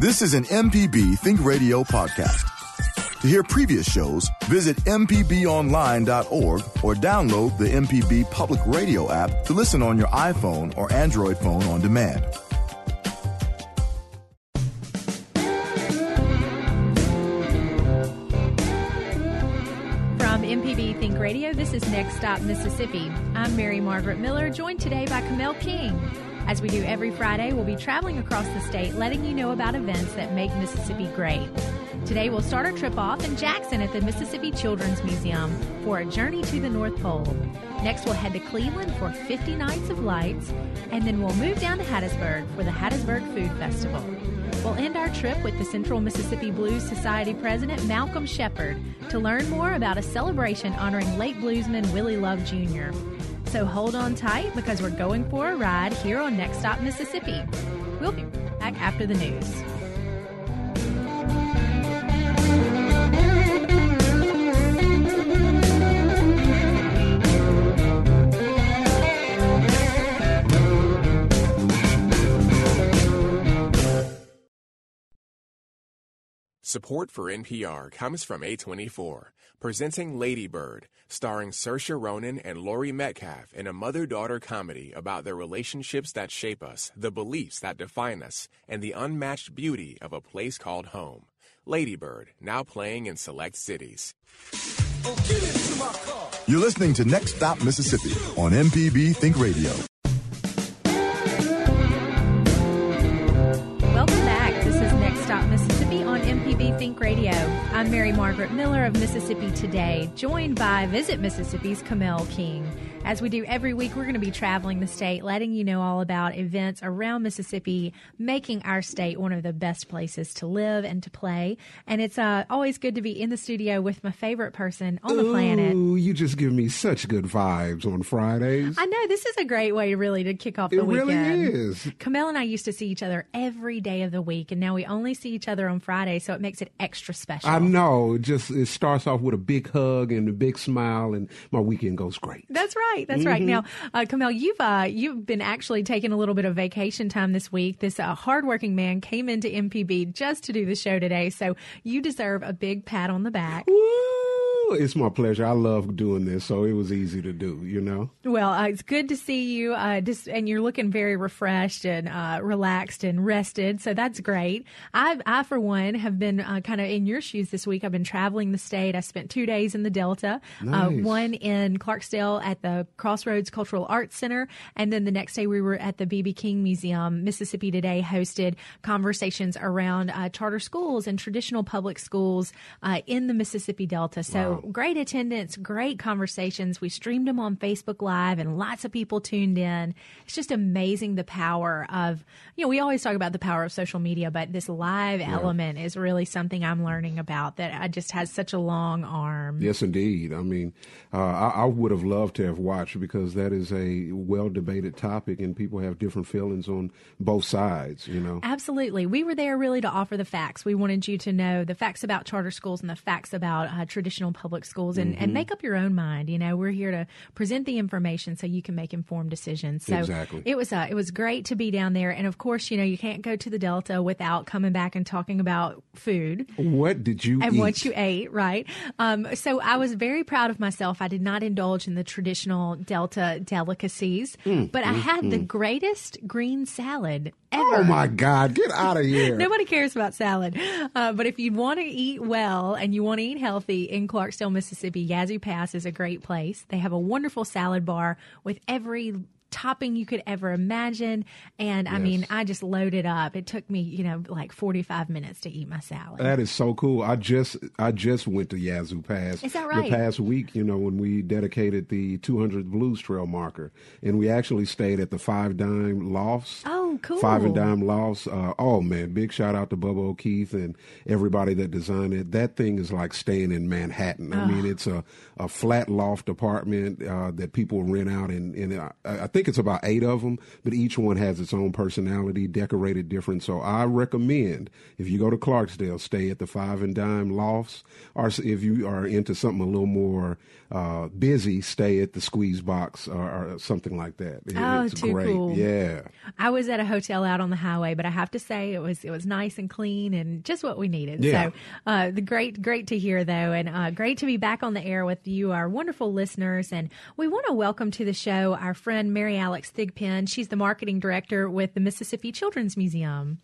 This is an MPB Think Radio podcast. To hear previous shows, visit MPBOnline.org or download the MPB Public Radio app to listen on your iPhone or Android phone on demand. From MPB Think Radio, this is Next Stop Mississippi. I'm Mary Margaret Miller, joined today by Kamel King. As we do every Friday, we'll be traveling across the state, letting you know about events that make Mississippi great. Today, we'll start our trip off in Jackson at the Mississippi Children's Museum for a journey to the North Pole. Next, we'll head to Cleveland for 50 Nights of Lights, and then we'll move down to Hattiesburg for the Hattiesburg Food Festival. We'll end our trip with the Central Mississippi Blues Society president, Malcolm Shepard, to learn more about a celebration honoring late bluesman Willie Love Jr. So hold on tight because we're going for a ride here on Next Stop Mississippi. We'll be back after the news. Support for NPR comes from A24, presenting Lady Bird, starring Saoirse Ronan and Laurie Metcalf in a mother-daughter comedy about the relationships that shape us, the beliefs that define us, and the unmatched beauty of a place called home. Lady Bird, now playing in select cities. You're listening to Next Stop Mississippi on MPB Think Radio. I'm Mary Margaret Miller of Mississippi Today, joined by Visit Mississippi's Kamel King. As we do every week, we're going to be traveling the state, letting you know all about events around Mississippi, making our state one of the best places to live and to play. And it's uh, always good to be in the studio with my favorite person on the planet. Ooh, you just give me such good vibes on Fridays. I know this is a great way, really, to kick off the weekend. it really is. Kamel and I used to see each other every day of the week, and now we only see each other on Friday, so it makes it extra special. I know. It just it starts off with a big hug and a big smile, and my weekend goes great. That's right. That's right. Now, uh, Kamel, you've uh, you've been actually taking a little bit of vacation time this week. This uh, hardworking man came into MPB just to do the show today, so you deserve a big pat on the back. Woo! It's my pleasure. I love doing this, so it was easy to do. You know. Well, uh, it's good to see you, uh, just, and you're looking very refreshed and uh, relaxed and rested. So that's great. I, I for one, have been uh, kind of in your shoes this week. I've been traveling the state. I spent two days in the Delta, uh, Nice. one in Clarksdale at the Crossroads Cultural Arts Center, and then the next day we were at the BB King Museum. Mississippi Today hosted conversations around uh, charter schools and traditional public schools uh, in the Mississippi Delta. So great attendance, great conversations. We streamed them on Facebook Live, and lots of people tuned in. It's just amazing the power of you know we always talk about the power of social media, but this live element is really something I'm learning about that I just has such a long arm. Yes, indeed. I mean, uh, I, I would have loved to have watched because that is a well debated topic, and people have different feelings on both sides. You know. Absolutely. We were there really to offer the facts. We wanted you to know the facts about charter schools and the facts about uh, traditional public schools and, Mm-hmm. and make up your own mind. You know, we're here to present the information so you can make informed decisions. So Exactly. it was uh, it was great to be down there. And of course, you know, you can't go to the Delta without coming back and talking about food What did you eat? and eat? what you ate, right? Um, so I was very proud of myself. I did not indulge in the traditional Delta delicacies, Mm, but I had the greatest green salad ever. oh my God! Get out of here! Nobody cares about salad. Uh, but if you want to eat well and you want to eat healthy in Clarksdale, Mississippi, Yazoo Pass is a great place. They have a wonderful salad bar with every topping you could ever imagine. And I mean, I just loaded up. It took me, you know, like 45 minutes to eat my salad. That is so cool. I just I just went to Yazoo Pass. Is that right? The past week, you know, when we dedicated the 200 Blues Trail marker, and we actually stayed at the Five Dime Lofts. Oh, cool. Five and Dime Lofts. Uh, oh man, big shout out to Bubba O'Keefe and everybody that designed it. That thing is like staying in Manhattan. I mean, it's a, a flat loft apartment uh, that people rent out, and, and I, I think think it's about eight of them, but each one has its own personality, decorated different. So I recommend if you go to Clarksdale, stay at the Five and Dime Lofts, or if you are into something a little more uh, busy, stay at the Squeeze Box or, or something like that. It, oh, it's too great. cool! Yeah, I was at a hotel out on the highway, but I have to say it was it was nice and clean and just what we needed. Yeah. So, uh, the great great to hear though, and uh, great to be back on the air with you, our wonderful listeners, and we want to welcome to the show our friend Mary Alex Thigpen. She's the marketing director with the Mississippi Children's Museum.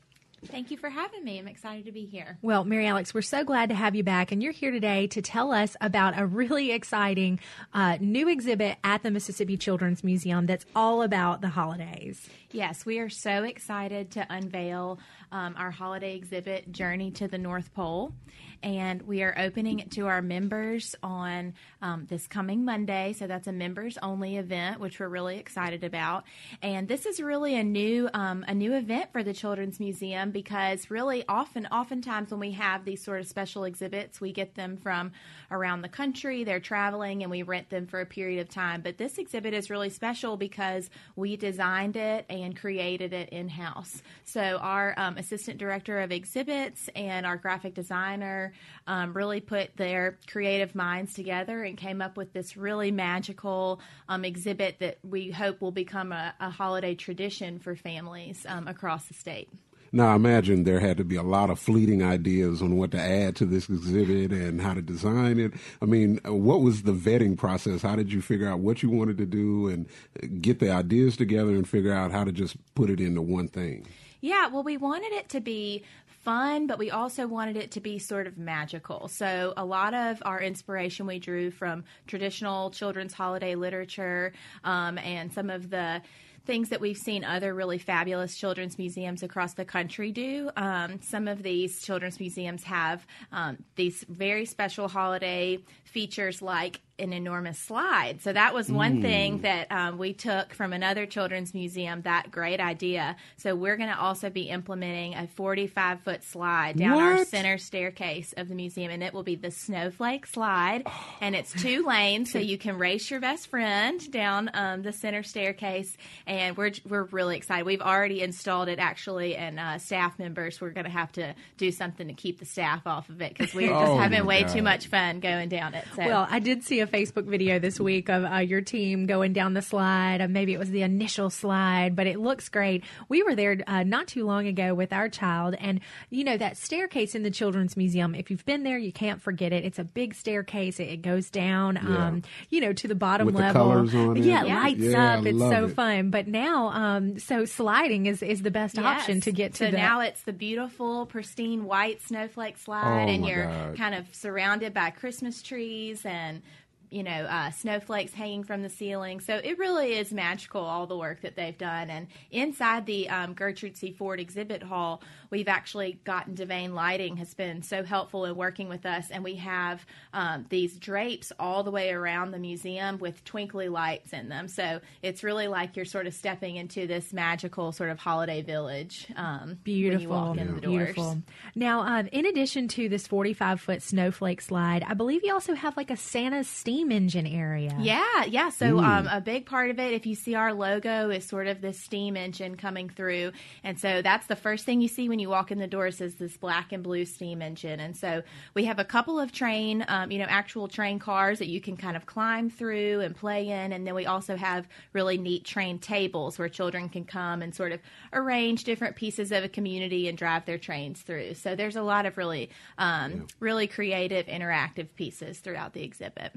Thank you for having me. I'm excited to be here. Well, Mary Alex, we're so glad to have you back, and you're here today to tell us about a really exciting uh, new exhibit at the Mississippi Children's Museum that's all about the holidays. Yes, we are so excited to unveil um, our holiday exhibit, Journey to the North Pole. And we are opening it to our members on um, this coming Monday. So that's a members only event, which we're really excited about. And this is really a new um, a new event for the Children's Museum because really often oftentimes when we have these sort of special exhibits, we get them from around the country. They're traveling and we rent them for a period of time. But this exhibit is really special because we designed it and created it in house. So our um, assistant director of exhibits and our graphic designer um, really put their creative minds together and came up with this really magical um, exhibit that we hope will become a, a holiday tradition for families um, across the state. Now, I imagine there had to be a lot of fleeting ideas on what to add to this exhibit and how to design it. I mean, what was the vetting process? How did you figure out what you wanted to do and get the ideas together and figure out how to just put it into one thing? Yeah, well, we wanted it to be fun, but we also wanted it to be sort of magical. So, a lot of our inspiration we drew from traditional children's holiday literature um, and some of the things that we've seen other really fabulous children's museums across the country do. Um, some of these children's museums have um, these very special holiday features like an enormous slide. So that was one mm. thing that um, we took from another children's museum, that great idea. So we're going to also be implementing a 45 foot slide down what? our center staircase of the museum, and it will be the snowflake slide. Oh. And it's two lanes, so you can race your best friend down um, the center staircase. And we're, we're really excited. We've already installed it actually, and uh, staff members, we're going to have to do something to keep the staff off of it because we're just oh having way God. too much fun going down it. So. Well, I did see a Facebook video this week of uh, your team going down the slide. Uh, maybe it was the initial slide, but it looks great. We were there uh, not too long ago with our child, and you know that staircase in the Children's Museum. If you've been there, you can't forget it. It's a big staircase. It, it goes down, Yeah. um, you know, to the bottom With the level. colors on. Yeah, it Yeah. lights Yeah, up. I It's so it. fun. But now, um, so sliding is is the best option to get to so the. now it's the beautiful, pristine white snowflake slide, Oh, and you're God. kind of surrounded by Christmas trees and you know uh, snowflakes hanging from the ceiling. So it really is magical all the work that they've done. And inside the um, Gertrude C. Ford exhibit hall, we've actually gotten Devane Lighting has been so helpful in working with us, and we have um, these drapes all the way around the museum with twinkly lights in them. So it's really like you're sort of stepping into this magical sort of holiday village. Um, Beautiful, When you walk in the doors. beautiful. Now, um, in addition to this 45 foot snowflake slide, I believe you also have like a Santa's steam engine area. Yeah, yeah. So um, a big part of it, if you see our logo, is sort of this steam engine coming through, and so that's the first thing you see when you walk in the doors is this black and blue steam engine. And so we have a couple of train, um, you know, actual train cars that you can kind of climb through and play in, and then we also have really neat train tables where children can come and sort of arrange different pieces of a community and drive their trains through. So there's a lot of really, um, really creative, interactive pieces throughout the exhibit.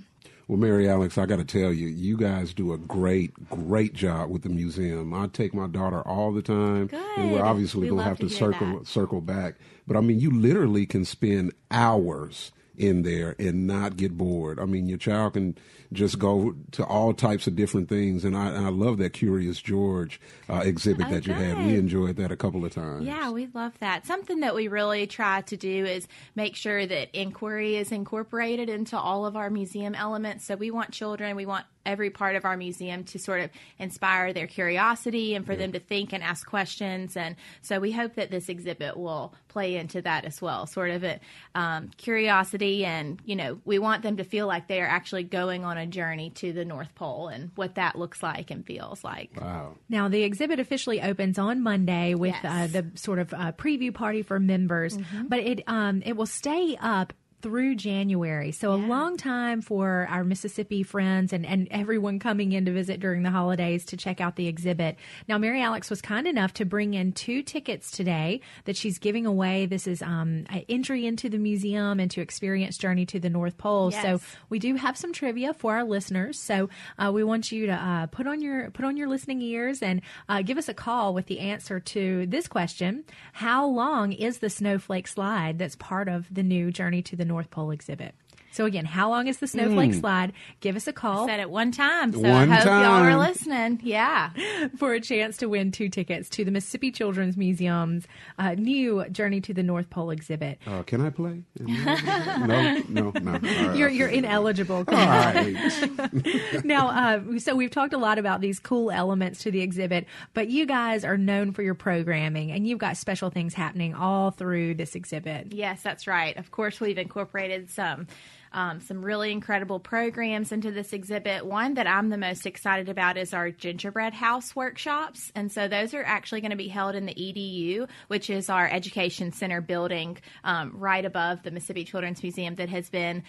Well, Mary Alex, I got to tell you, you guys do a great, great job with the museum. I take my daughter all the time, and we're obviously We going to have to to circle that. circle back. But I mean, you literally can spend hours in there and not get bored. I mean, your child can just go to all types of different things, and I, and I love that Curious George uh, exhibit Oh, that you had. We enjoyed that a couple of times. Yeah, we love that. Something that we really try to do is make sure that inquiry is incorporated into all of our museum elements. So we want children, we want every part of our museum to sort of inspire their curiosity and for them to think and ask questions. And so we hope that this exhibit will play into that as well, sort of a um, curiosity. And, you know, we want them to feel like they are actually going on a journey to the North Pole and what that looks like and feels like. Wow. Now, the exhibit officially opens on Monday with Yes. uh, the sort of uh, preview party for members, but it um, it will stay up through January. So a long time for our Mississippi friends and, and everyone coming in to visit during the holidays to check out the exhibit. Now, Mary Alex was kind enough to bring in two tickets today that she's giving away. This is um, an entry into the museum and to experience Journey to the North Pole. So we do have some trivia for our listeners. So uh, we want you to uh, put on your put on your listening ears and uh, give us a call with the answer to this question: How long is the snowflake slide that's part of the new Journey to the North Pole exhibit? So again, how long is the snowflake slide? Give us a call Said it one time, so One I hope y'all are listening. Yeah. for a chance to win two tickets to the Mississippi Children's Museum's uh, new Journey to the North Pole exhibit. Uh, can I play? no, no, no. All right, You're you're ineligible. All right. now, uh, so we've talked a lot about these cool elements to the exhibit, but you guys are known for your programming, and you've got special things happening all through this exhibit. Yes, that's right. Of course, we've incorporated some um, some really incredible programs into this exhibit. One that I'm the most excited about is our gingerbread house workshops, and so those are actually going to be held in the EDU, which is our education center building um, right above the Mississippi Children's Museum that has been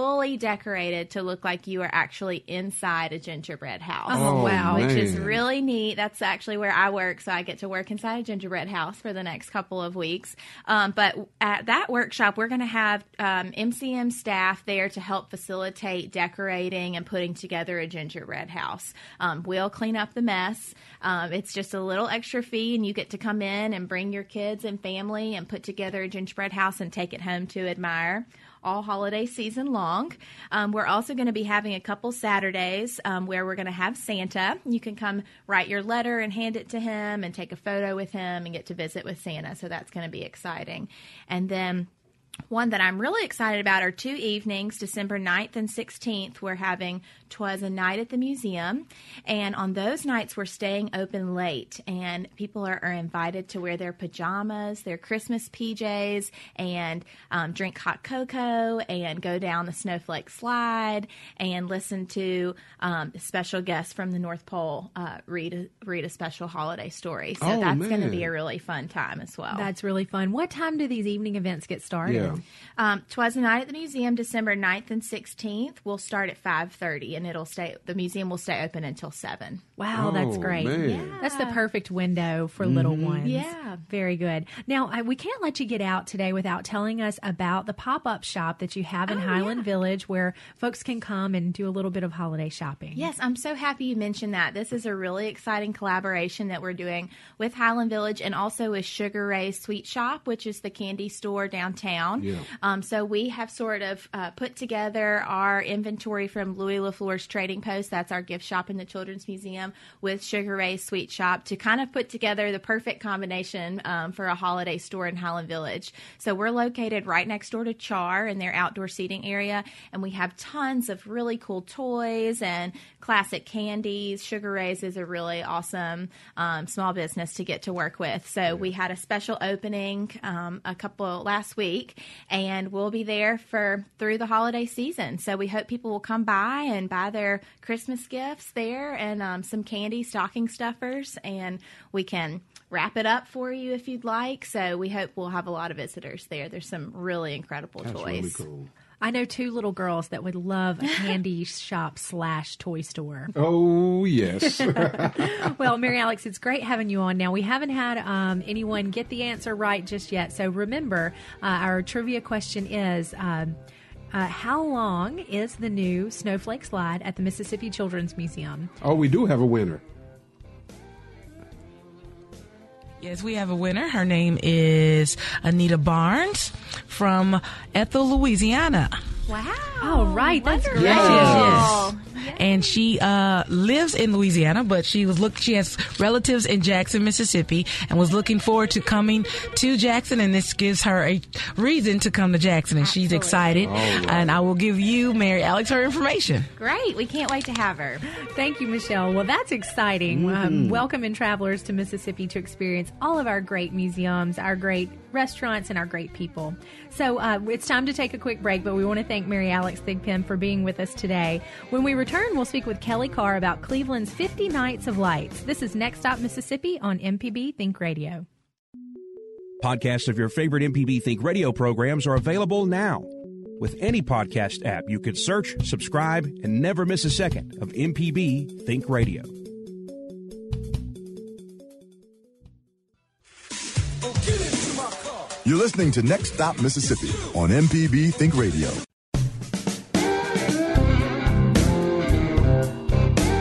fully decorated to look like you are actually inside a gingerbread house. Oh, wow. Which is really neat. That's actually where I work, so I get to work inside a gingerbread house for the next couple of weeks. Um, but at that workshop, we're going to have um, MCM staff there to help facilitate decorating and putting together a gingerbread house. Um, we'll clean up the mess. Um, it's just a little extra fee, and you get to come in and bring your kids and family and put together a gingerbread house and take it home to admire all holiday season long. Um, we're also going to be having a couple Saturdays um, where we're going to have Santa. You can come write your letter and hand it to him and take a photo with him and get to visit with Santa. So that's going to be exciting. And then one that I'm really excited about are two evenings, December 9th and 16th. We're having Twas a Night at the Museum. And on those nights, we're staying open late. And people are, are invited to wear their pajamas, their Christmas PJs, and um, drink hot cocoa and go down the snowflake slide and listen to um, special guests from the North Pole uh, read, a, read a special holiday story. So Oh, that's going to be a really fun time as well. That's really fun. What time do these evening events get started? Yeah. Um, Twas a Night at the Museum, December 9th and 16th. We'll start at 5.30 and it'll stay, the museum will stay open until 7. Wow, that's Oh, great. man. That's the perfect window for little ones. Yeah. Very good. Now, I, we can't let you get out today without telling us about the pop up shop that you have in Oh, Highland yeah. Village where folks can come and do a little bit of holiday shopping. Yes, I'm so happy you mentioned that. This is a really exciting collaboration that we're doing with Highland Village and also with Sugar Ray Sweet Shop, which is the candy store downtown. Yeah. Um, so we have sort of uh, put together our inventory from Louis LeFleur's Trading Post. That's our gift shop in the Children's Museum with Sugar Ray Sweet Shop to kind of put together the perfect combination um, for a holiday store in Highland Village. So we're located right next door to Char in their outdoor seating area, and we have tons of really cool toys and classic candies. Sugar Ray's is a really awesome um, small business to get to work with. So we had a special opening um, a couple last week, and we'll be there for through the holiday season. So we hope people will come by and buy their Christmas gifts there and um, some candy stocking stuffers, and we can wrap it up for you if you'd like. So we hope we'll have a lot of visitors there. There's some really incredible That's toys. really cool. I know two little girls that would love a candy shop slash toy store. Oh, yes. well, Mary Alex, it's great having you on. Now, we haven't had um, anyone get the answer right just yet. So remember, uh, our trivia question is um, uh, How long is the new snowflake slide at the Mississippi Children's Museum? oh, we do have a winner. Yes, we have a winner. Her name is Anita Barnes from Ethel, Louisiana. Wow. All right. That's great. Yes, yes, yes. And she uh, lives in Louisiana, but she was look. She has relatives in Jackson, Mississippi, and was looking forward to coming to Jackson. And this gives her a reason to come to Jackson, and she's excited. And I will give you, Mary Alex, her information. Great. We can't wait to have her. Thank you, Michelle. Well, that's exciting. Um, welcoming travelers to Mississippi to experience all of our great museums, our great restaurants, and our great people. So uh, it's time to take a quick break, but we want to thank Mary Alex Thigpen for being with us today. When we return, we'll speak with Kelly Carr about Cleveland's 50 Nights of Lights. This is Next Stop Mississippi on MPB Think Radio. Podcasts of your favorite MPB Think radio programs are available now. With any podcast app, you can search, subscribe, and never miss a second of MPB Think Radio. You're listening to Next Stop Mississippi on MPB Think Radio.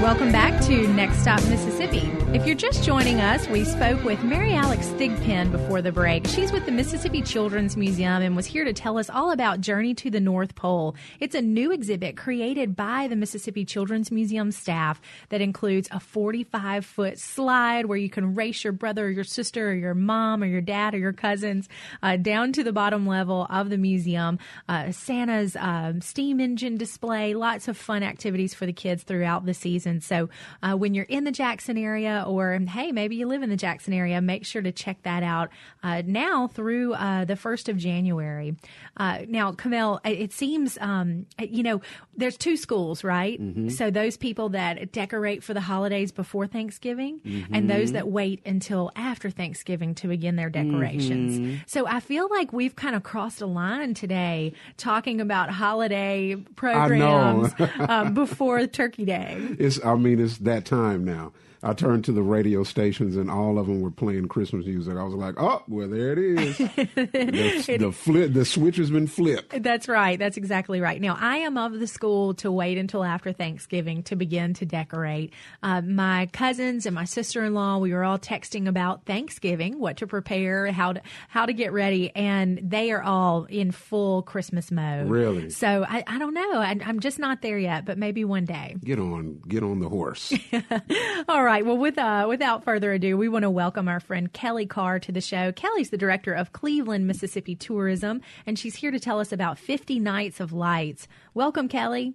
Welcome back to Next Stop Mississippi. If you're just joining us, we spoke with Mary Alex Thigpen before the break. She's with the Mississippi Children's Museum and was here to tell us all about Journey to the North Pole. It's a new exhibit created by the Mississippi Children's Museum staff that includes a 45 foot slide where you can race your brother or your sister or your mom or your dad or your cousins uh, down to the bottom level of the museum. Uh, Santa's um, steam engine display, lots of fun activities for the kids throughout the season. So uh, when you're in the Jackson area, or hey, maybe you live in the Jackson area, make sure to check that out uh, now through uh, the 1st of January. Uh, now, Camille, it seems, um, you know, there's two schools, right? So those people that decorate for the holidays before Thanksgiving and those that wait until after Thanksgiving to begin their decorations. So I feel like we've kind of crossed a line today talking about holiday programs um, before Turkey Day. It's, I mean, it's that time now. I turned to the radio stations and all of them were playing Christmas music. I was like, oh, well, there it is. the, the flip, the switch has been flipped. That's right. That's exactly right. Now, I am of the school to wait until after Thanksgiving to begin to decorate. Uh, my cousins and my sister in law, we were all texting about Thanksgiving, what to prepare, how to how to get ready, and they are all in full Christmas mode. Really? So I, I don't know. I, I'm just not there yet, but maybe one day. Get on, get on the horse. All right. Well, with uh, without further ado, we want to welcome our friend Kelly Carr to the show. Kelly's the director of Cleveland, Mississippi Tourism, and she's here to tell us about 50 Nights of Lights. Welcome, Kelly.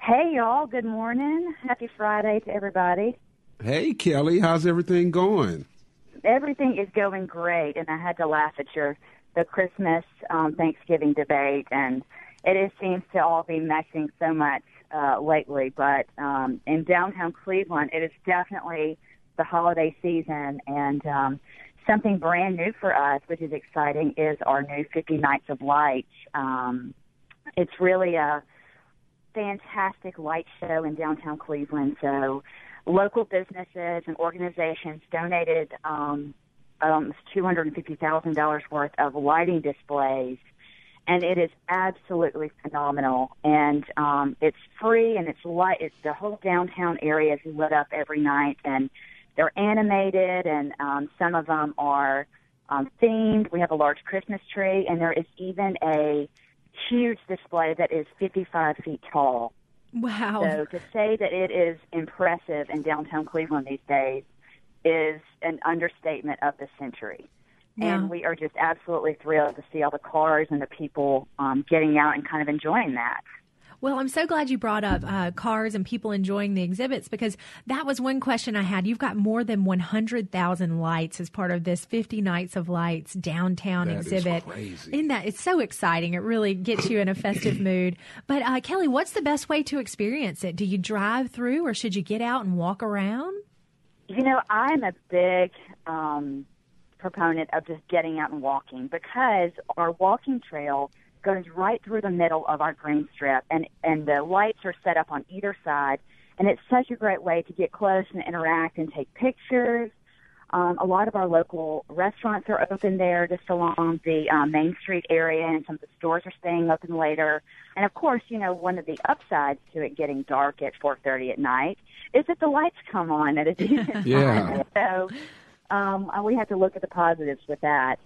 Hey, y'all. Good morning. Happy Friday to everybody. hey, Kelly, how's everything going? Everything is going great, and I had to laugh at your the Christmas um, Thanksgiving debate, and it is, seems to all be meshing so much uh, lately. But um, in downtown Cleveland, it is definitely the holiday season, and um, something brand new for us, which is exciting, is our new 50 Nights of Lights. Um, it's really a fantastic light show in downtown Cleveland. So local businesses and organizations donated um, almost $250,000 worth of lighting displays. And it is absolutely phenomenal, and um, it's free, and it's light. It's the whole downtown area is lit up every night, and they're animated, and um, some of them are um, themed. We have a large Christmas tree, and there is even a huge display that is 55 feet tall. Wow. So to say that it is impressive in downtown Cleveland these days is an understatement of the century. Yeah. And we are just absolutely thrilled to see all the cars and the people um, getting out and kind of enjoying that. Well, I'm so glad you brought up uh, cars and people enjoying the exhibits because that was one question I had. You've got more than 100,000 lights as part of this 50 Nights of Lights downtown That is exhibit. crazy. Isn't that? It's so exciting. It really gets you in a festive mood. But uh, Kelly, what's the best way to experience it? Do you drive through or should you get out and walk around? You know, I'm a big um, proponent of just getting out and walking because our walking trail goes right through the middle of our green strip, and and the lights are set up on either side, and it's such a great way to get close and interact and take pictures. Um, a lot of our local restaurants are open there, just along the um, Main Street area, and some of the stores are staying open later. And of course, you know, one of the upsides to it getting dark at 4:30 at night is that the lights come on at a decent Yeah. time. So um, uh, we have to look at the positives with that.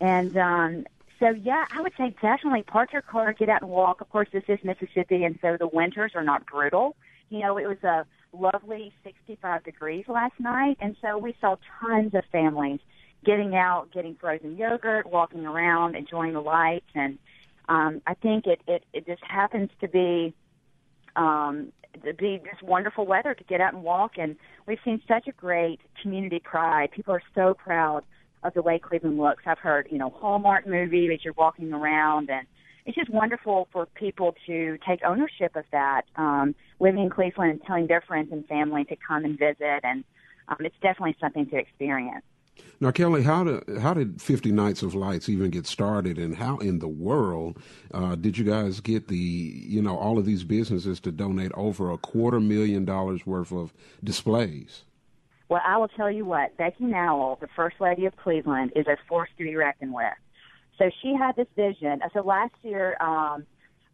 And um, so yeah, I would say definitely park your car, get out and walk. Of course, this is Mississippi, and so the winters are not brutal. You know, it was a lovely 65 degrees last night, and so we saw tons of families getting out, getting frozen yogurt, walking around, enjoying the lights, and um, I think it, it it just happens to be um, be just wonderful weather to get out and walk, and we've seen such a great community pride. People are so proud of the way Cleveland looks. I've heard, you know, Hallmark movie as you're walking around, and it's just wonderful for people to take ownership of that, um, living in Cleveland and telling their friends and family to come and visit, and um, it's definitely something to experience. Now, Kelly, how did how did Fifty Nights of Lights even get started, and how in the world uh, did you guys get the you know all of these businesses to donate over a quarter million dollars worth of displays? Well, I will tell you what, Becky Nowell, the First Lady of Cleveland, is a force to be reckoned with. So she had this vision. So last year, um,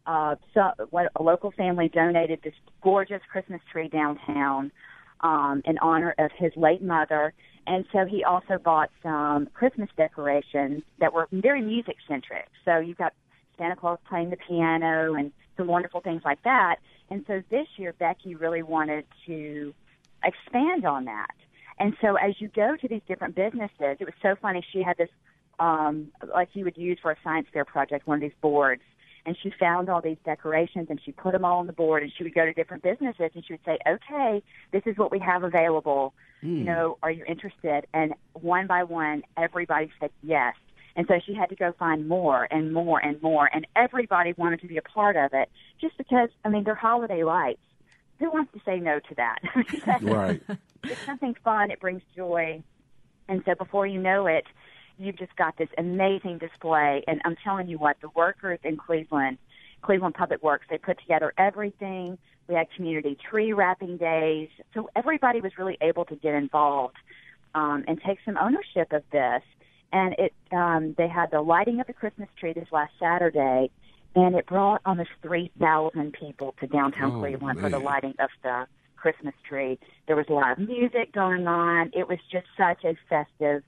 uh, so what, a local family donated this gorgeous Christmas tree downtown um, in honor of his late mother. And so he also bought some Christmas decorations that were very music centric. So you've got Santa Claus playing the piano and some wonderful things like that. And so this year, Becky really wanted to expand on that. And so as you go to these different businesses, it was so funny. She had this, um, like you would use for a science fair project, one of these boards. And she found all these decorations and she put them all on the board and she would go to different businesses and she would say, okay, this is what we have available. Mm. You know, are you interested? And one by one, everybody said yes. And so she had to go find more and more and more. And everybody wanted to be a part of it just because, I mean, they're holiday lights who wants to say no to that? right. It's something fun. It brings joy. And so before you know it, you've just got this amazing display. And I'm telling you what, the workers in Cleveland, Cleveland Public Works, they put together everything. We had community tree wrapping days. So everybody was really able to get involved um, and take some ownership of this. And it, um, they had the lighting of the Christmas tree this last Saturday, and it brought almost 3,000 people to downtown oh, Cleveland man. for the lighting of the Christmas tree. There was a lot of music going on. It was just such a festive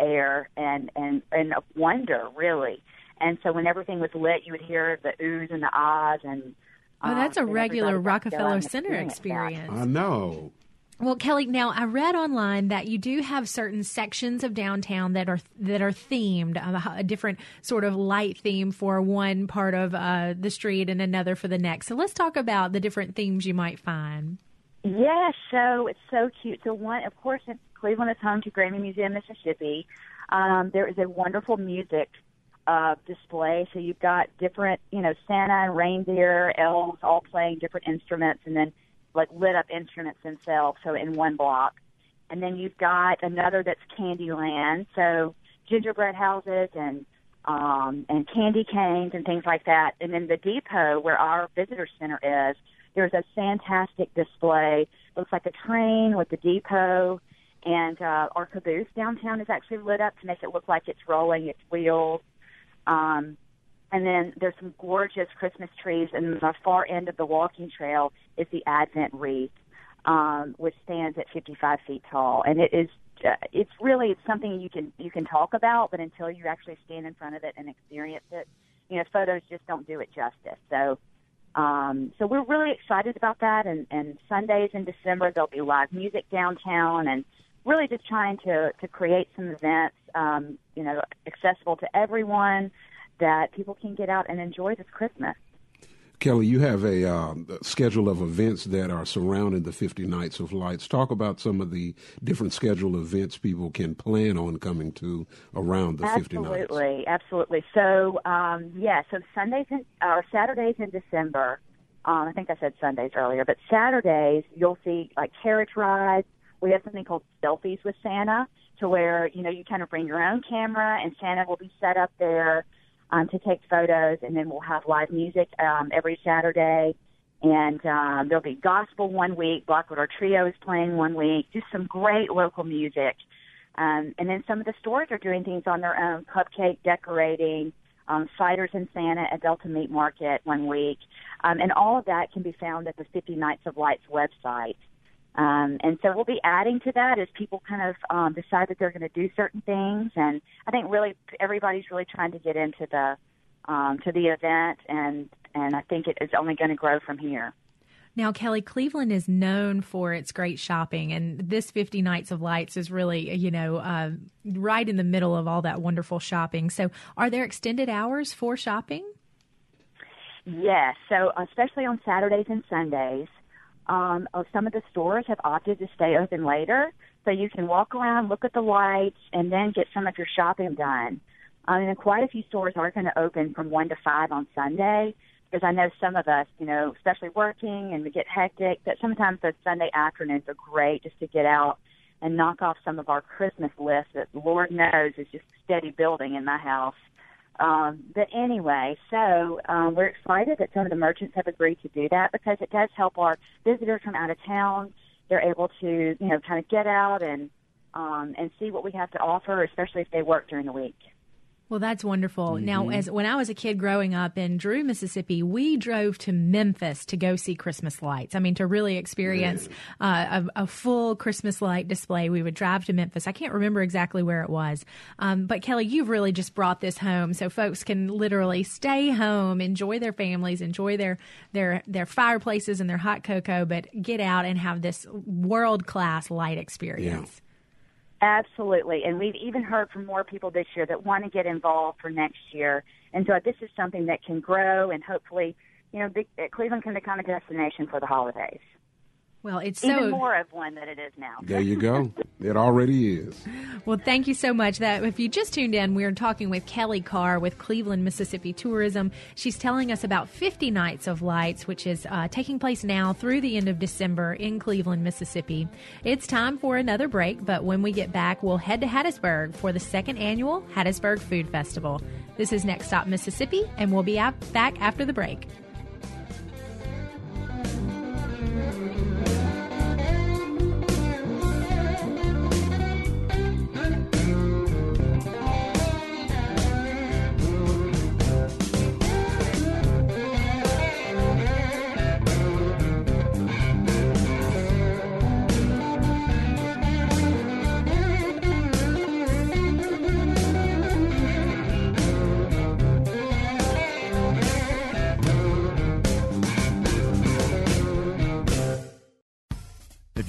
air and and and a wonder, really. And so when everything was lit, you would hear the oohs and the ahs and. Oh, that's um, a regular everybody got to go out Rockefeller Center experience that. I know. Well, Kelly, now I read online that you do have certain sections of downtown that are that are themed, uh, a different sort of light theme for one part of uh, the street and another for the next. So let's talk about the different themes you might find. Yeah, so it's so cute. So one, of course, Cleveland is home to Grammy Museum, Mississippi. Um, there is a wonderful music uh, display. So you've got different, you know, Santa and reindeer, elves, all playing different instruments, and then like lit up instruments themselves. So in one block, and then you've got another that's Candyland. So gingerbread houses and um, and candy canes and things like that. And then the depot where our visitor center is, there's a fantastic display. Looks like a train with the depot, and uh, our caboose downtown is actually lit up to make it look like it's rolling its wheels. Um, and then there's some gorgeous Christmas trees, and the far end of the walking trail is the Advent wreath, um, which stands at 55 feet tall, and it is uh, it's really it's something you can you can talk about, but until you actually stand in front of it and experience it, you know, photos just don't do it justice. So. Um, so we're really excited about that, and, and Sundays in December there'll be live music downtown, and really just trying to to create some events, um, you know, accessible to everyone that people can get out and enjoy this Christmas. Kelly, you have a uh, schedule of events that are surrounding the 50 Nights of Lights. Talk about some of the different schedule events people can plan on coming to around the 50 Nights. Absolutely, absolutely. So, um, yeah, so Sundays in, or Saturdays in December, um, I think I said Sundays earlier, but Saturdays you'll see like carriage rides. We have something called Selfies with Santa, to where, you know, you kind of bring your own camera and Santa will be set up there um, to take photos, and then we'll have live music um, every Saturday. And um, there'll be gospel one week. Blackwater Trio is playing one week. Just some great local music. Um, and then some of the stores are doing things on their own: cupcake decorating, um, ciders and Santa at Delta Meat Market one week, um, and all of that can be found at the 50 Nights of Lights website. Um, and so we'll be adding to that as people kind of um, decide that they're going to do certain things. And I think really everybody's really trying to get into the um, to the event, and and I think it is only going to grow from here. Now, Kelly, Cleveland is known for its great shopping, and this 50 Nights of Lights is really, you know, uh, right in the middle of all that wonderful shopping. So, are there extended hours for shopping? Yes. So, especially on Saturdays and Sundays, um, some of the stores have opted to stay open later, so you can walk around, look at the lights, and then get some of your shopping done. I mean, quite a few stores are going to open from one to five on Sunday because I know some of us, you know, especially working and we get hectic, that sometimes those Sunday afternoons are great just to get out and knock off some of our Christmas list that Lord knows is just steady building in my house. Um, but anyway, so um, we're excited that some of the merchants have agreed to do that because it does help our visitors from out of town. They're able to, you know, kind of get out and um, and see what we have to offer, especially if they work during the week. Well, that's wonderful. Mm-hmm. Now, as when I was a kid growing up in Drew, Mississippi, we drove to Memphis to go see Christmas lights. I mean, to really experience uh, a, a, full Christmas light display, we would drive to Memphis. I can't remember exactly where it was, um, but Kelly, you've really just brought this home, so folks can literally stay home, enjoy their families, enjoy their their their fireplaces and their hot cocoa, but get out and have this world class light experience. Yeah. Absolutely. And we've even heard from more people this year that want to get involved for next year. And so this is something that can grow and hopefully, you know, Cleveland can become a destination for the holidays. Well, it's even so more of one than it is now. There you go. it already is. Well, thank you so much. That if you just tuned in, we're talking with Kelly Carr with Cleveland, Mississippi Tourism. She's telling us about 50 Nights of Lights, which is uh, taking place now through the end of December in Cleveland, Mississippi. It's time for another break, but when we get back, we'll head to Hattiesburg for the second annual Hattiesburg Food Festival. This is Next Stop Mississippi, and we'll be back after the break.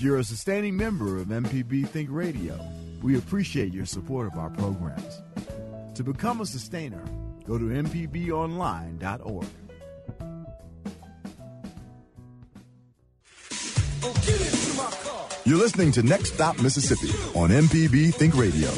If you're a sustaining member of MPB Think Radio, we appreciate your support of our programs. To become a sustainer, go to MPBOnline.org. You're listening to Next Stop Mississippi on MPB Think Radio.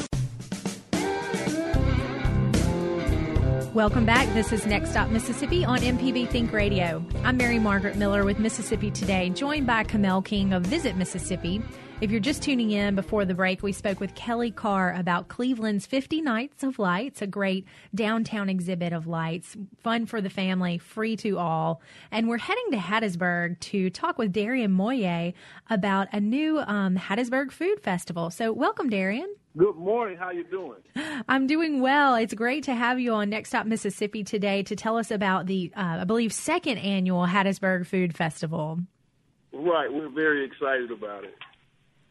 Welcome back. This is Next Stop Mississippi on MPB Think Radio. I'm Mary Margaret Miller with Mississippi Today, joined by Kamel King of Visit Mississippi. If you're just tuning in before the break, we spoke with Kelly Carr about Cleveland's 50 Nights of Lights, a great downtown exhibit of lights, fun for the family, free to all. And we're heading to Hattiesburg to talk with Darian Moye about a new um, Hattiesburg Food Festival. So, welcome, Darian. Good morning. How you doing? I'm doing well. It's great to have you on Next Stop Mississippi today to tell us about the, uh, I believe, second annual Hattiesburg Food Festival. Right. We're very excited about it.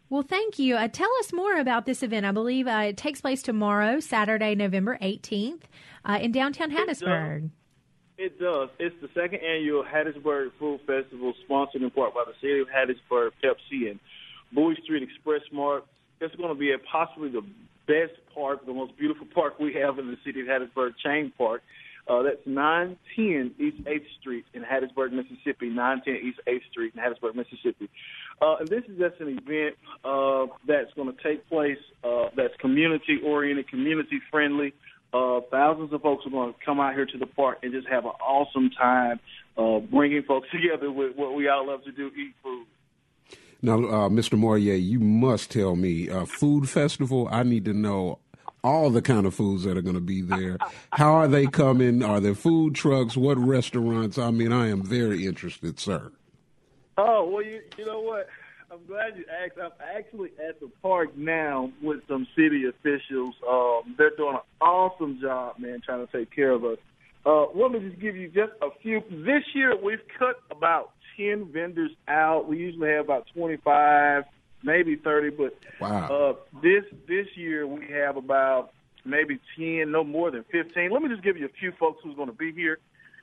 Well, thank you. Uh, tell us more about this event. I believe uh, it takes place tomorrow, Saturday, November 18th, uh, in downtown Hattiesburg. It does. it does. It's the second annual Hattiesburg Food Festival, sponsored in part by the City of Hattiesburg, Pepsi, and Bouie Street Express Mart it's going to be at possibly the best park, the most beautiful park we have in the city of Hattiesburg, Chain Park. Uh, that's 910 East 8th Street in Hattiesburg, Mississippi. 910 East 8th Street in Hattiesburg, Mississippi. Uh, and this is just an event uh, that's going to take place uh, that's community oriented, community friendly. Uh, thousands of folks are going to come out here to the park and just have an awesome time uh, bringing folks together with what we all love to do, eat food. Now, uh, Mr. Moyer, you must tell me, uh, food festival, I need to know all the kind of foods that are going to be there. How are they coming? Are there food trucks? What restaurants? I mean, I am very interested, sir. Oh, well, you, you know what? I'm glad you asked. I'm actually at the park now with some city officials. Um, they're doing an awesome job, man, trying to take care of us. Uh, let me just give you just a few. This year we've cut about ten vendors out. We usually have about twenty five, maybe thirty, but Wow. uh, this this year we have about maybe ten, no more than fifteen. Let me just give you a few folks who's going to be here.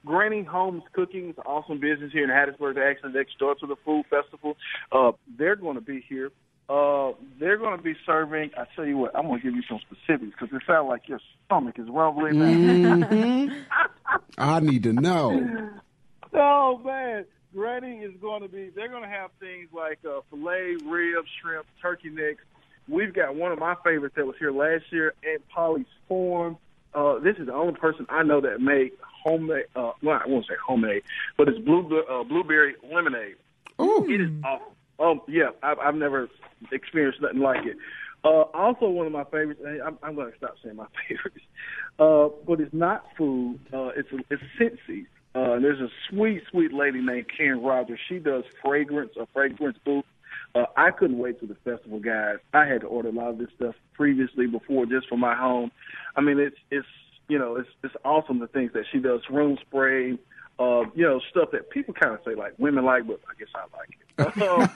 Granny Homes Cooking is an awesome business here in Hattiesburg, They're actually next door to the food festival. Uh, they're going to be here. Uh, they're going to be serving. I tell you what, I'm going to give you some specifics because it sounds like your stomach is rumbling. Mhm. I need to know. Oh man, Granny is going to be. They're going to have things like uh, fillet, ribs, shrimp, turkey necks. We've got one of my favorites that was here last year, Aunt Polly's Farm. Uh, this is the only person I know that made homemade. Uh, well, I won't say homemade, but it's blue uh, blueberry lemonade. Oh, it is awesome. Um, yeah, I've, I've never experienced nothing like it. Uh, also, one of my favorites. and I'm, I'm going to stop saying my favorites, uh, but it's not food. Uh, it's it's Scentsy. Uh, and there's a sweet, sweet lady named Karen Rogers. She does fragrance, a fragrance booth. Uh, I couldn't wait for the festival, guys. I had to order a lot of this stuff previously before just for my home. I mean, it's it's you know it's it's awesome the things that she does. Room spray, uh, you know, stuff that people kind of say like women like, but I guess I like it. Um,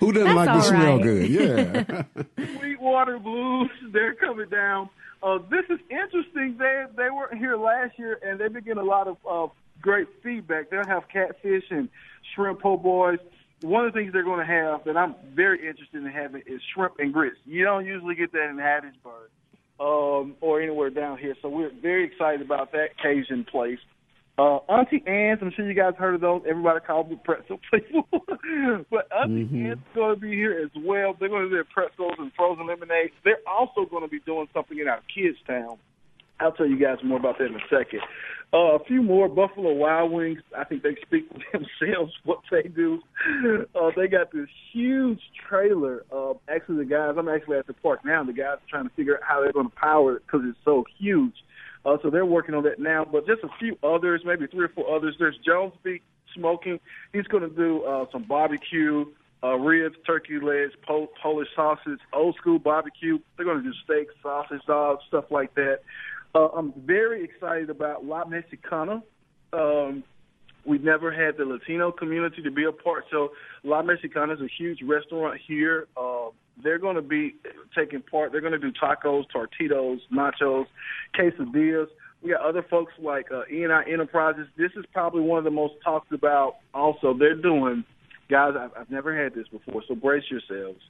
Who doesn't That's like to smell right. good? Yeah. Sweetwater Blues, they're coming down. Uh, this is interesting. They they were here last year, and they've been getting a lot of uh, great feedback. They'll have catfish and shrimp po' boys. One of the things they're going to have that I'm very interested in having is shrimp and grits. You don't usually get that in Hattiesburg um, or anywhere down here, so we're very excited about that Cajun place. Uh, Auntie Anne's, I'm sure you guys heard of those. Everybody calls them pretzel people. but Auntie Anne's going to be here as well. They're going to do their pretzels and frozen lemonade. They're also going to be doing something in our kids' town. I'll tell you guys more about that in a second. Uh, a few more Buffalo Wild Wings. I think they speak for themselves what they do. Uh, they got this huge trailer. Uh, actually, the guys, I'm actually at the park now. The guys are trying to figure out how they're going to power it because it's so huge. Uh, so they're working on that now. But just a few others, maybe three or four others. There's Jones Smoking. He's going to do uh, some barbecue, uh, ribs, turkey legs, po- Polish sausage, old school barbecue. They're going to do steaks, sausage dogs, stuff like that. Uh, I'm very excited about La Mexicana. Um, we've never had the Latino community to be a part. So La Mexicana is a huge restaurant here. Uh, they're going to be taking part. They're going to do tacos, tortitos, nachos, quesadillas. We got other folks like uh, E&I Enterprises. This is probably one of the most talked about. Also, they're doing, guys. I've, I've never had this before, so brace yourselves.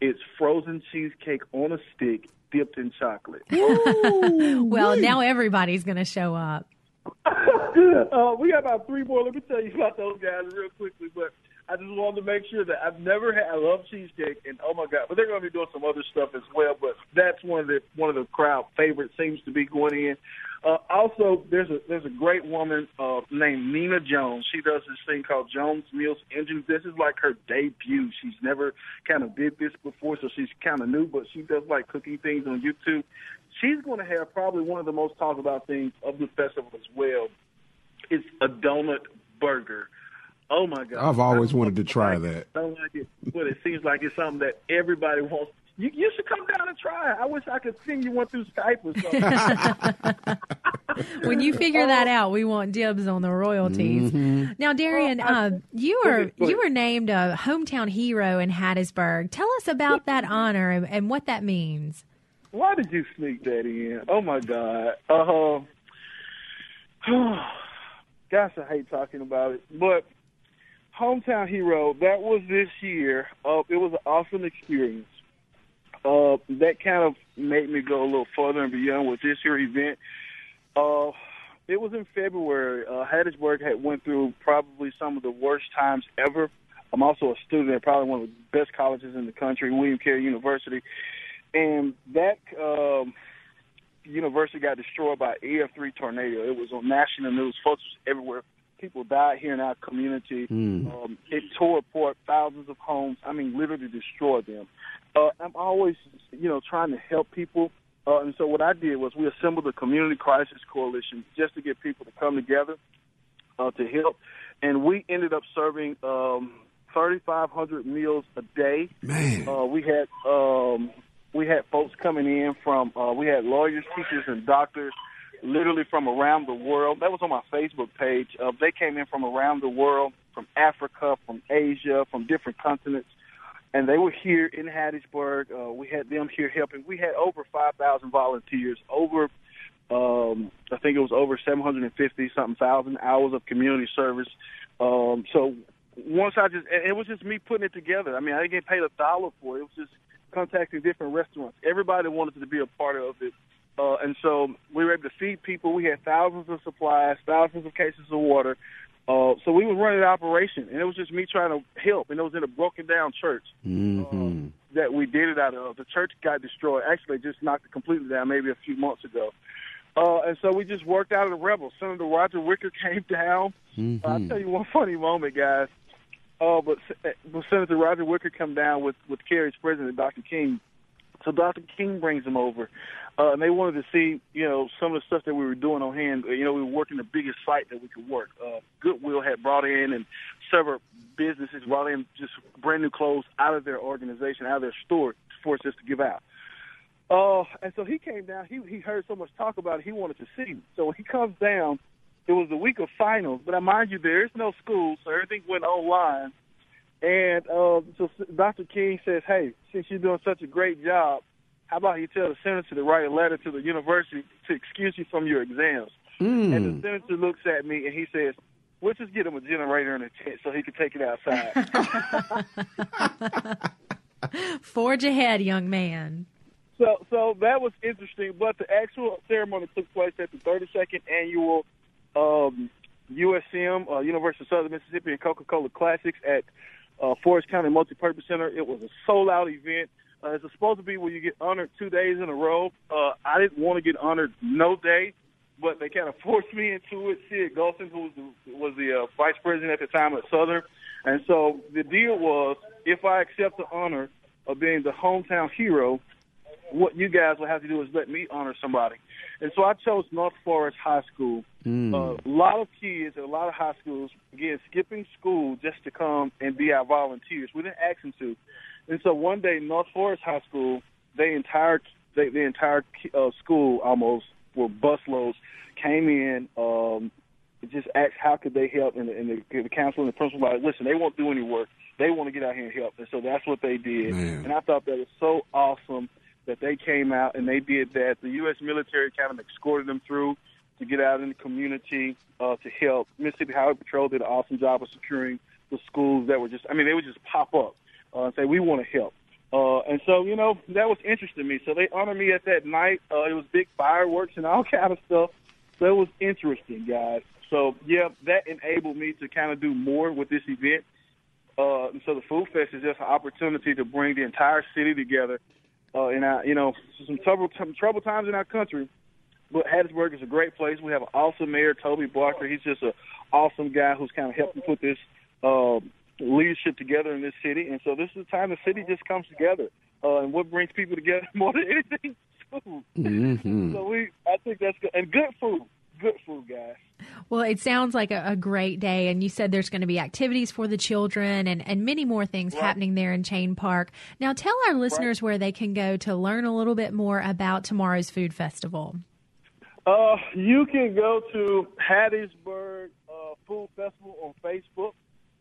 It's frozen cheesecake on a stick dipped in chocolate. well, now everybody's going to show up. uh, we got about three more. Let me tell you about those guys real quickly. But I just wanted to make sure that I've never had. I love cheesecake, and oh my god! But they're going to be doing some other stuff as well. But that's one of the one of the crowd favorites. Seems to be going in. Uh, also, there's a there's a great woman uh, named Nina Jones. She does this thing called Jones Meals Engine. This is like her debut. She's never kind of did this before, so she's kind of new. But she does like cooking things on YouTube. She's going to have probably one of the most talked about things of the festival as well. It's a donut burger. Oh my god! I've always wanted to try that. I don't like it, but it seems like it's something that everybody wants. You, you should come down and try it. I wish I could send you one through Skype or something. When you figure that out, we want dibs on the royalties. Now, Darian, uh, you were ahead, go ahead. you were named a hometown hero in Hattiesburg. Tell us about that honor and, and what that means. Why did you sneak that in? Oh my god. Uh, gosh, I hate talking about it, but hometown hero. That was this year. Uh, it was an awesome experience. Uh, that kind of made me go a little further and beyond with this year event. Uh, it was in February. Uh, Hattiesburg had went through probably some of the worst times ever. I'm also a student at probably one of the best colleges in the country, William Carey University, and that um, university got destroyed by EF3 tornado. It was on national news. Folks was everywhere. People died here in our community. Um, it tore apart thousands of homes. I mean, literally destroyed them. Uh, I'm always, you know, trying to help people. Uh, and so what I did was we assembled a community crisis coalition just to get people to come together uh, to help. And we ended up serving um, 3,500 meals a day. Man. Uh, we had um, we had folks coming in from uh, we had lawyers, teachers, and doctors literally from around the world. That was on my Facebook page. Uh, they came in from around the world, from Africa, from Asia, from different continents, and they were here in Hattiesburg. Uh, we had them here helping. We had over 5,000 volunteers, over um, I think it was over 750 something thousand hours of community service. Um, so once I just, it was just me putting it together. I mean, I didn't get paid a dollar for it. It was just contacting different restaurants. Everybody wanted to be a part of it. Uh, and so we were able to feed people. We had thousands of supplies, thousands of cases of water. Uh, so we were running an operation, and it was just me trying to help. And it was in a broken down church Mm-hmm. uh, that we did it out of. The church got destroyed. Actually, just knocked it completely down maybe a few months ago. Uh, and so we just worked out of the rebels. Senator Roger Wicker came down. Mm-hmm. Uh, I'll tell you one funny moment, guys. Uh, but, uh, but Senator Roger Wicker come down with with Carey's president, Dr. King. So Dr. King brings them over, uh, and they wanted to see, you know, some of the stuff that we were doing on hand. You know, we were working the biggest site that we could work. Uh, Goodwill had brought in, and several businesses brought in just brand new clothes out of their organization, out of their store, for us to give out. Uh, and so he came down. He he heard so much talk about it. He wanted to see. So when he comes down, it was the week of finals. But I mind you, there is no school, so everything went online. And uh, so Dr. King says, "Hey, since you're doing such a great job, how about you tell the senator to write a letter to the university to excuse you from your exams?" Mm. And the senator looks at me and he says, "We'll just get him a generator and a tent so he can take it outside." Forge ahead, young man. So, so that was interesting. But the actual ceremony took place at the 32nd annual um, USM, uh, University of Southern Mississippi and Coca-Cola Classics at uh, Forrest County Multipurpose Center. It was a sold-out event. Uh, it's supposed to be where you get honored two days in a row. Uh, I didn't want to get honored no day, but they kind of forced me into it. Sid Golson, who was the, was the uh, vice president at the time at Southern, and so the deal was if I accept the honor of being the hometown hero, what you guys will have to do is let me honor somebody. And so I chose North Forrest High School. Mm. Uh, a lot of kids at a lot of high schools began skipping school just to come and be our volunteers. We didn't ask them to. And so one day, North Forrest High School, they entire they, the entire uh, school almost were busloads came in. Um, just asked how could they help, and, and the, the council and the principal were like, listen, they won't do any work. They want to get out here and help, and so that's what they did. Man. And I thought that was so awesome that they came out and they did that. The U.S. military kind of escorted them through to get out in the community uh, to help. Mississippi Highway Patrol did an awesome job of securing the schools that were just, I mean, they would just pop up uh, and say, we want to help. Uh, and so, you know, that was interesting to me. So they honored me at that night. Uh, it was big fireworks and all kind of stuff. So it was interesting, guys. So, yeah, that enabled me to kind of do more with this event. Uh, and so the Food Fest is just an opportunity to bring the entire city together. Uh, in our, you know, some trouble, some trouble times in our country, but Hattiesburg is a great place. We have an awesome mayor, Toby Barker. He's just an awesome guy who's kind of helping put this uh, leadership together in this city. And so this is the time the city just comes together. Uh, and what brings people together more than anything? Is food. Mm-hmm. So we, I think that's good. And good food. Good food, guys. Well, it sounds like a, a great day, and you said there's going to be activities for the children and, and many more things Right. happening there in Chain Park. Now, tell our listeners where they can go to learn a little bit more about tomorrow's food festival. Uh, you can go to Hattiesburg uh, Food Festival on Facebook.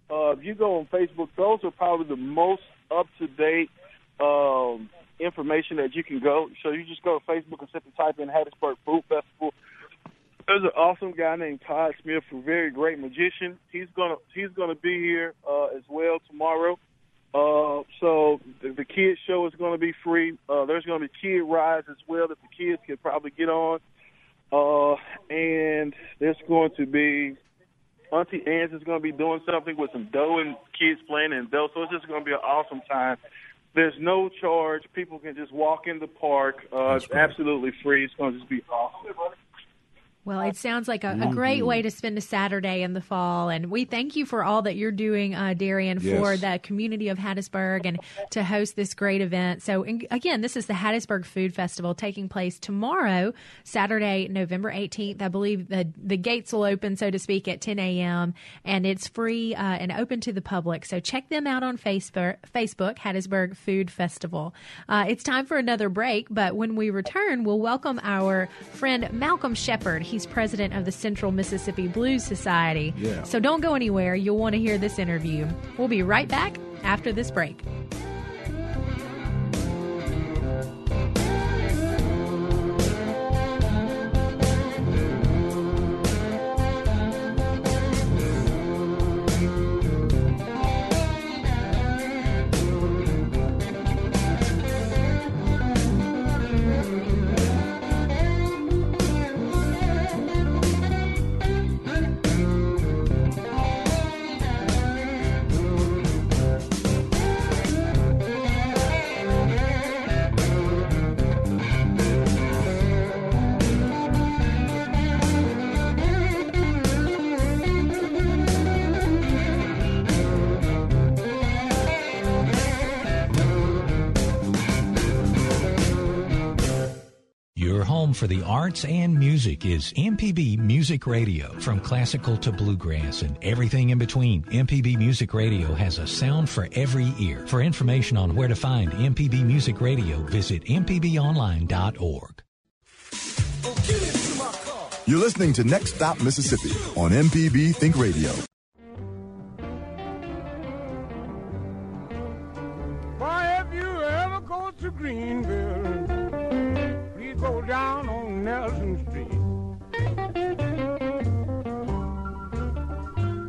Uh, if you go on Facebook, those are probably the most up to date um, information that you can go. So you just go to Facebook and simply type in Hattiesburg Food Festival. There's an awesome guy named Todd Smith, a very great magician. He's gonna he's gonna be here uh, as well tomorrow. Uh, so the, the kids show is going to be free. Uh, there's going to be kid rides as well that the kids can probably get on. Uh, and there's going to be Auntie Anne's is going to be doing something with some dough and kids playing in dough. So it's just going to be an awesome time. There's no charge. People can just walk in the park. Uh, it's absolutely free. It's going to just be awesome. Well, it sounds like a, a great way to spend a Saturday in the fall. And we thank you for all that you're doing, uh, Darian, for Yes. the community of Hattiesburg and to host this great event. So, again, this is the Hattiesburg Food Festival taking place tomorrow, Saturday, November 18th. I believe the, the gates will open, so to speak, at 10 a.m. and it's free uh, and open to the public. So check them out on Facebook, Facebook Hattiesburg Food Festival. Uh, it's time for another break, but when we return, we'll welcome our friend Malcolm Shepard. He's president of the Central Mississippi Blues Society. Yeah. So don't go anywhere. You'll want to hear this interview. We'll be right back after this break. For the arts and music is MPB Music Radio. From classical to bluegrass and everything in between, MPB Music Radio has a sound for every ear. For information on where to find MPB Music Radio, visit mpbonline.org. You're listening to Next Stop Mississippi on MPB Think Radio. Boy, if you ever go to Greenville, please go down on Nelson Street.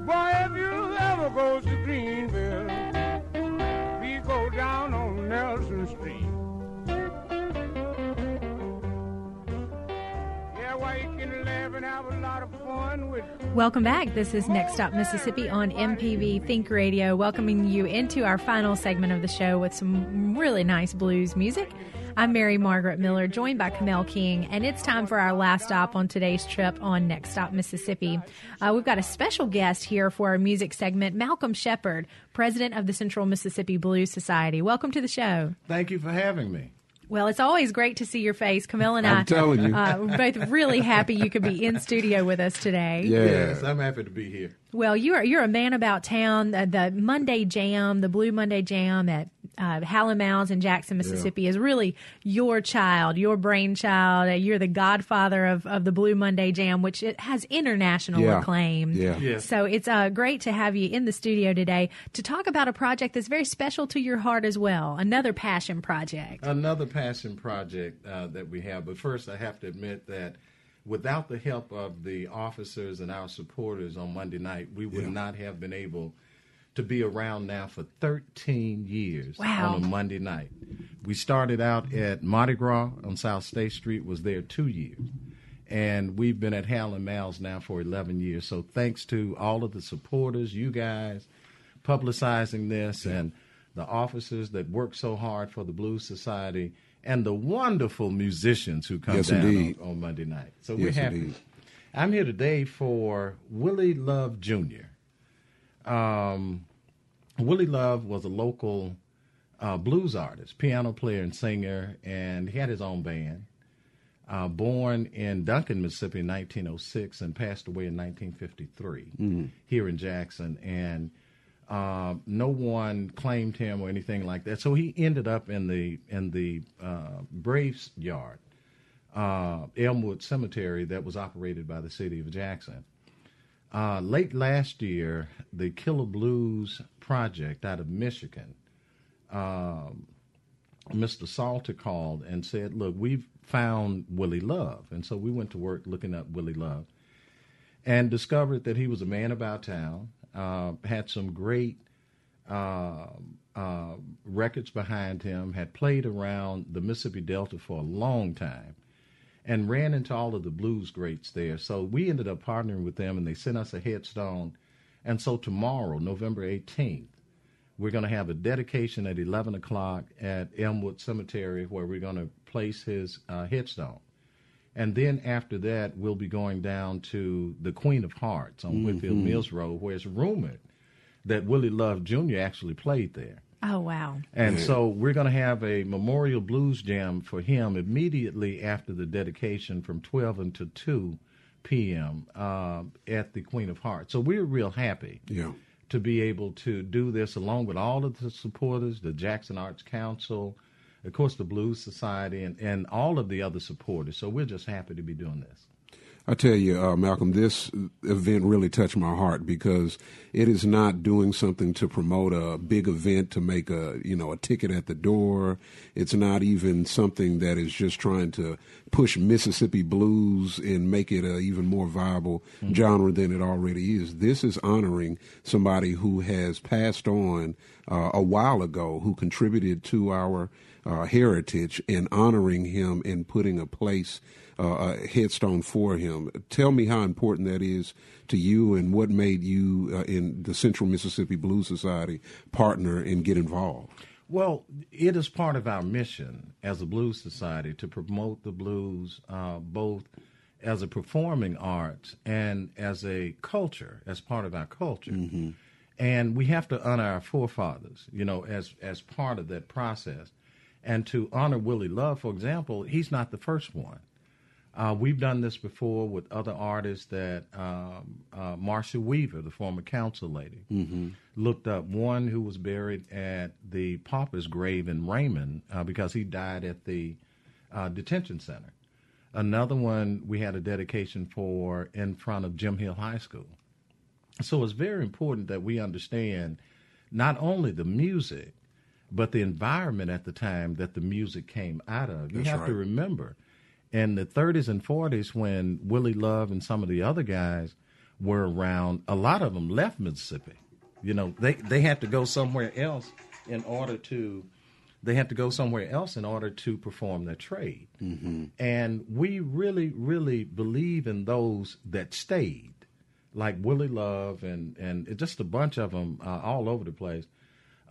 Boy, if you ever go to Greenville, please go down on Nelson Street. Welcome back. This is Next Stop Mississippi on MPB Think Radio, welcoming you into our final segment of the show with some really nice blues music. I'm Mary Margaret Miller, joined by Kamel King, and it's time for our last stop on today's trip on Next Stop Mississippi. Uh, we've got a special guest here for our music segment, Malcolm Shepard, president of the Central Mississippi Blues Society. Welcome to the show. Thank you for having me. Well, it's always great to see your face. Kamel and I'm I telling you. Uh, we're both really happy you could be in studio with us today. Yeah. Yes, I'm happy to be here. Well, you're you're a man about town. Uh, the Monday Jam, the Blue Monday Jam at uh, Hal & Mal's in Jackson, Mississippi, is really your child, your brainchild. Uh, you're the godfather of, of the Blue Monday Jam, which it has international Yeah. acclaim. Yeah. Yes. So it's uh, great to have you in the studio today to talk about a project that's very special to your heart as well. Another passion project. Another passion project uh, that we have. But first, I have to admit that without the help of the officers and our supporters on Monday night, we would Yeah. not have been able to be around now for 13 years Wow. on a Monday night. We started out at Mardi Gras on South State Street, was there two years. And we've been at Hal & Mal's now for 11 years. So thanks to all of the supporters, you guys, publicizing this, and the officers that work so hard for the Blues Society, and the wonderful musicians who come Yes, down on, on Monday night. So we're happy. indeed. I'm here today for Willie Love Jr. Um, Willie Love was a local uh, blues artist, piano player, and singer, and he had his own band. Uh, born in Duncan, Mississippi in 1906 and passed away in 1953 here in Jackson. And uh, no one claimed him or anything like that. So he ended up in the in the uh, Braves yard, uh, Elmwood Cemetery, that was operated by the city of Jackson. Uh, late last year, the Killer Blues Project out of Michigan, um, Mr. Salter called and said, "Look, we've found Willie Love," and so we went to work looking up Willie Love, and discovered that he was a man about town, uh, had some great uh, uh, records behind him, had played around the Mississippi Delta for a long time, and ran into all of the blues greats there. So we ended up partnering with them, and they sent us a headstone. And so tomorrow, November 18th, we're going to have a dedication at 11 o'clock at Elmwood Cemetery where we're going to place his uh, headstone. And then after that, we'll be going down to the Queen of Hearts on Whitfield Mhm. Mills Road, where it's rumored that Willie Love Jr. actually played there. Oh wow. And so we're going to have a memorial blues jam for him immediately after the dedication from 12 until 2 p.m. Uh, at the Queen of Hearts. So we're real happy Yeah. to be able to do this along with all of the supporters, the Jackson Arts Council, of course, the Blues Society, and, and all of the other supporters. So we're just happy to be doing this. I tell you, uh, Malcolm, this event really touched my heart because it is not doing something to promote a big event to make a you know a ticket at the door. It's not even something that is just trying to push Mississippi blues and make it an even more viable genre than it already is. This is honoring somebody who has passed on uh, a while ago, who contributed to our uh, heritage, and honoring him and putting a place uh, a headstone for him. Tell me how important that is to you, and what made you uh, in the Central Mississippi Blues Society partner and get involved. Well, it is part of our mission as a blues society to promote the blues uh, both as a performing art and as a culture, as part of our culture. And we have to honor our forefathers, you know, as as part of that process. And to honor Willie Love, for example, he's not the first one. Uh, we've done this before with other artists that um, uh, Marcia Weaver, the former council lady, Mm-hmm. looked up one who was buried at the pauper's grave in Raymond uh, because he died at the uh, detention center. Another one we had a dedication for in front of Jim Hill High School. So it's very important that we understand not only the music, but the environment at the time that the music came out of. You That's have to remember in the 30s and 40s when Willie Love and some of the other guys were around, a lot of them left Mississippi. You know, they they had to go somewhere else in order to they had to go somewhere else in order to perform their trade. Mm-hmm. And we really, really believe in those that stayed, like Willie Love and and just a bunch of them uh, all over the place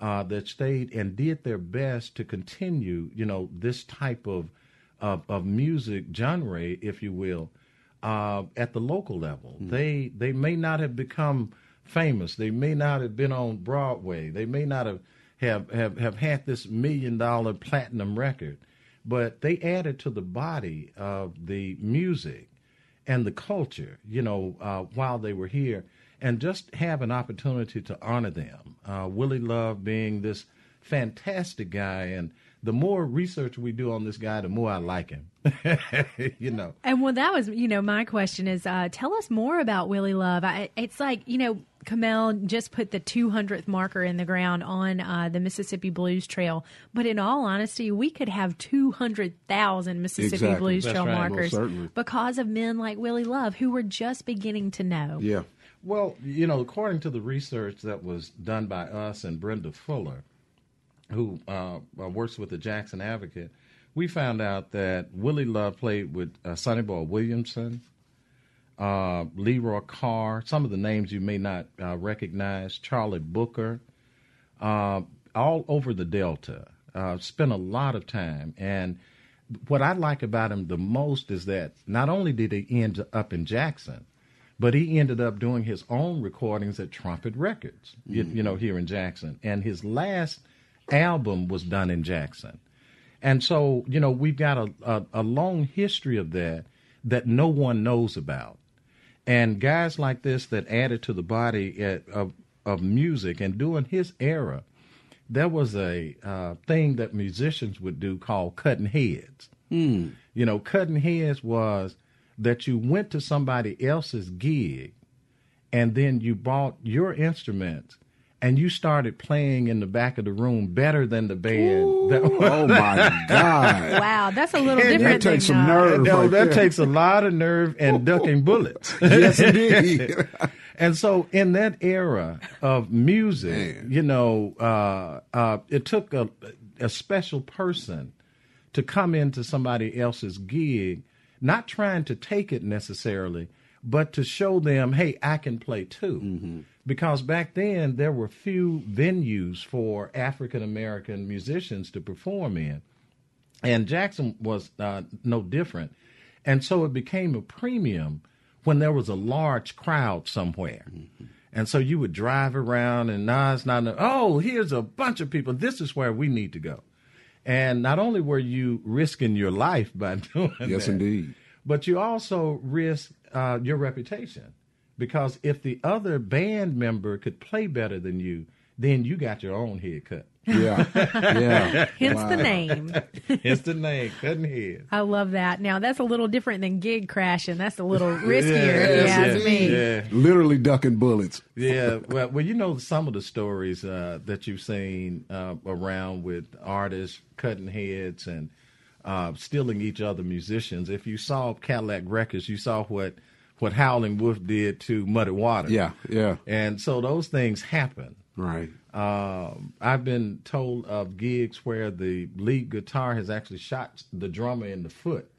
uh, that stayed and did their best to continue, you know, this type of of, of music genre, if you will, uh, at the local level. They they may not have become famous. They may not have been on Broadway. They may not have have, have, have had this million dollar platinum record, but they added to the body of the music and the culture, you know, uh, while they were here, and just have an opportunity to honor them. Uh, Willie Love being this fantastic guy, and the more research we do on this guy, the more I like him. you know, And well, that was, you know, my question is, uh, tell us more about Willie Love. I, it's like, you know, Kamel just put the 200th marker in the ground on uh, the Mississippi Blues Trail. But in all honesty, we could have 200,000 Mississippi Exactly. Blues That's Trail right. Markers certainly. because of men like Willie Love who were just beginning to know. Yeah. Well, you know, according to the research that was done by us and Brenda Fuller, who uh, uh, works with the Jackson Advocate, we found out that Willie Love played with uh, Sonny Boy Williamson, uh, Leroy Carr, some of the names you may not uh, recognize, Charlie Booker, uh, all over the Delta. Uh, spent a lot of time. And what I like about him the most is that not only did he end up in Jackson, but he ended up doing his own recordings at Trumpet Records, you, you know, here in Jackson. And his last album was done in Jackson. And so, you know, we've got a, a, a long history of that that no one knows about. And guys like this that added to the body at, of, of music and during his era, there was a uh, thing that musicians would do called cutting heads. Hmm. You know, cutting heads was that you went to somebody else's gig and then you bought your instruments and you started playing in the back of the room better than the band. that- was, Oh my God! Wow, that's a little That different. That takes than, some uh, nerve. no, right that there. takes a lot of nerve and ducking bullets. Yes, indeed. and so, in that era of music, Man. you know, uh, uh, it took a, a special person to come into somebody else's gig, not trying to take it necessarily, but to show them, hey, I can play too. Because back then there were few venues for African American musicians to perform in and Jackson was uh, no different. And so it became a premium when there was a large crowd somewhere. And so you would drive around and now it's not, oh, here's a bunch of people. This is where we need to go. And not only were you risking your life by doing Yes, that, indeed. but you also risk uh, your reputation because if the other band member could play better than you, then you got your own head cut. Yeah, yeah. Hence the name. Hence the name, cutting heads. I love that. Now that's a little different than gig crashing. That's a little riskier, Yeah, if you ask me. Yeah, Literally ducking bullets. yeah. Well, well, you know some of the stories uh, that you've seen uh, around with artists cutting heads and uh, stealing each other musicians. If you saw Cadillac Records, you saw what what Howling Wolf did to Muddy Waters. Yeah, yeah. And so those things happen. Right. Um, I've been told of gigs where the lead guitar has actually shot the drummer in the foot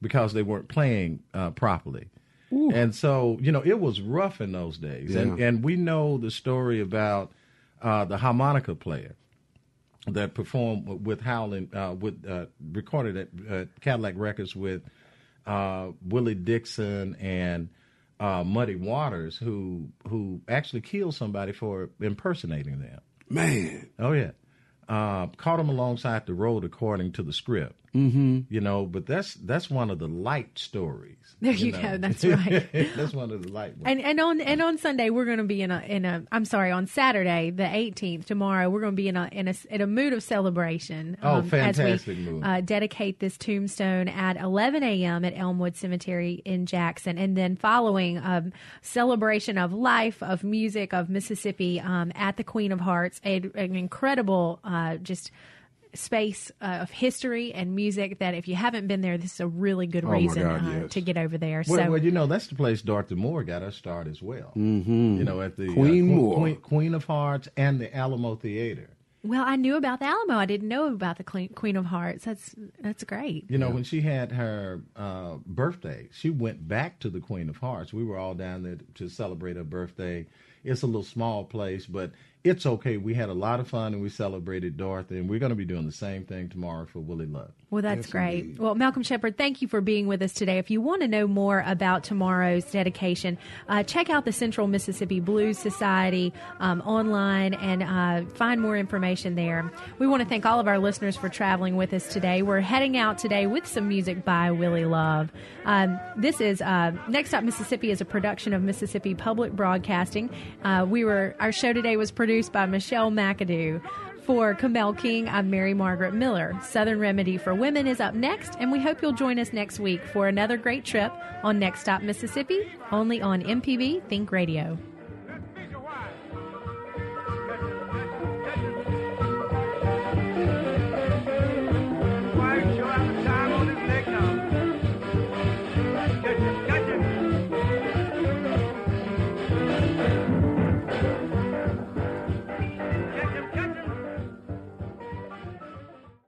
because they weren't playing uh, properly. And so, you know, it was rough in those days. And Yeah. and we know the story about uh, the harmonica player that performed with Howling, uh, with uh, recorded at uh, Cadillac Records with uh, Willie Dixon and uh, Muddy Waters, who who actually killed somebody for impersonating them. Man. Oh yeah, uh, caught him alongside the road according to the script. Mm-hmm. You know, but that's that's one of the light stories. There you know. go. That's right. that's one of the light ones. And and on and on Sunday we're going to be in a in a I'm sorry on Saturday the 18th tomorrow we're going to be in a in a in a mood of celebration. Oh, as fantastic we, mood. Uh, dedicate this tombstone at 11 a.m. at Elmwood Cemetery in Jackson, and then following um, celebration of life, of music, of Mississippi um, at the Queen of Hearts, a, an incredible uh, just space uh, of history and music that if you haven't been there, this is a really good Oh, reason God, uh, yes. to get over there. Well, so. well, you know that's the place Dorothy Moore got her start as well. Mm-hmm. You know, at the uh, Queen Que- Moore. Queen, Queen of Hearts, and the Alamo Theater. Well, I knew about the Alamo. I didn't know about the Queen, Queen of Hearts. That's that's great. You know, when she had her uh, birthday, she went back to the Queen of Hearts. We were all down there to celebrate her birthday. It's a little small place, but it's okay. We had a lot of fun and we celebrated Dorothy, and we're going to be doing the same thing tomorrow for Willie Love. Well, that's great. Well, Malcolm Shepard, thank you for being with us today. If you want to know more about tomorrow's dedication, uh, check out the Central Mississippi Blues Society um, online and uh, find more information there. We want to thank all of our listeners for traveling with us today. We're heading out today with some music by Willie Love. Um, this is uh, Next Stop Mississippi is a production of Mississippi Public Broadcasting. Uh, we were our show today was produced by Michelle McAdoo. For Kamel King, I'm Mary Margaret Miller. Southern Remedy for Women is up next, and we hope you'll join us next week for another great trip on Next Stop Mississippi, only on MPB Think Radio.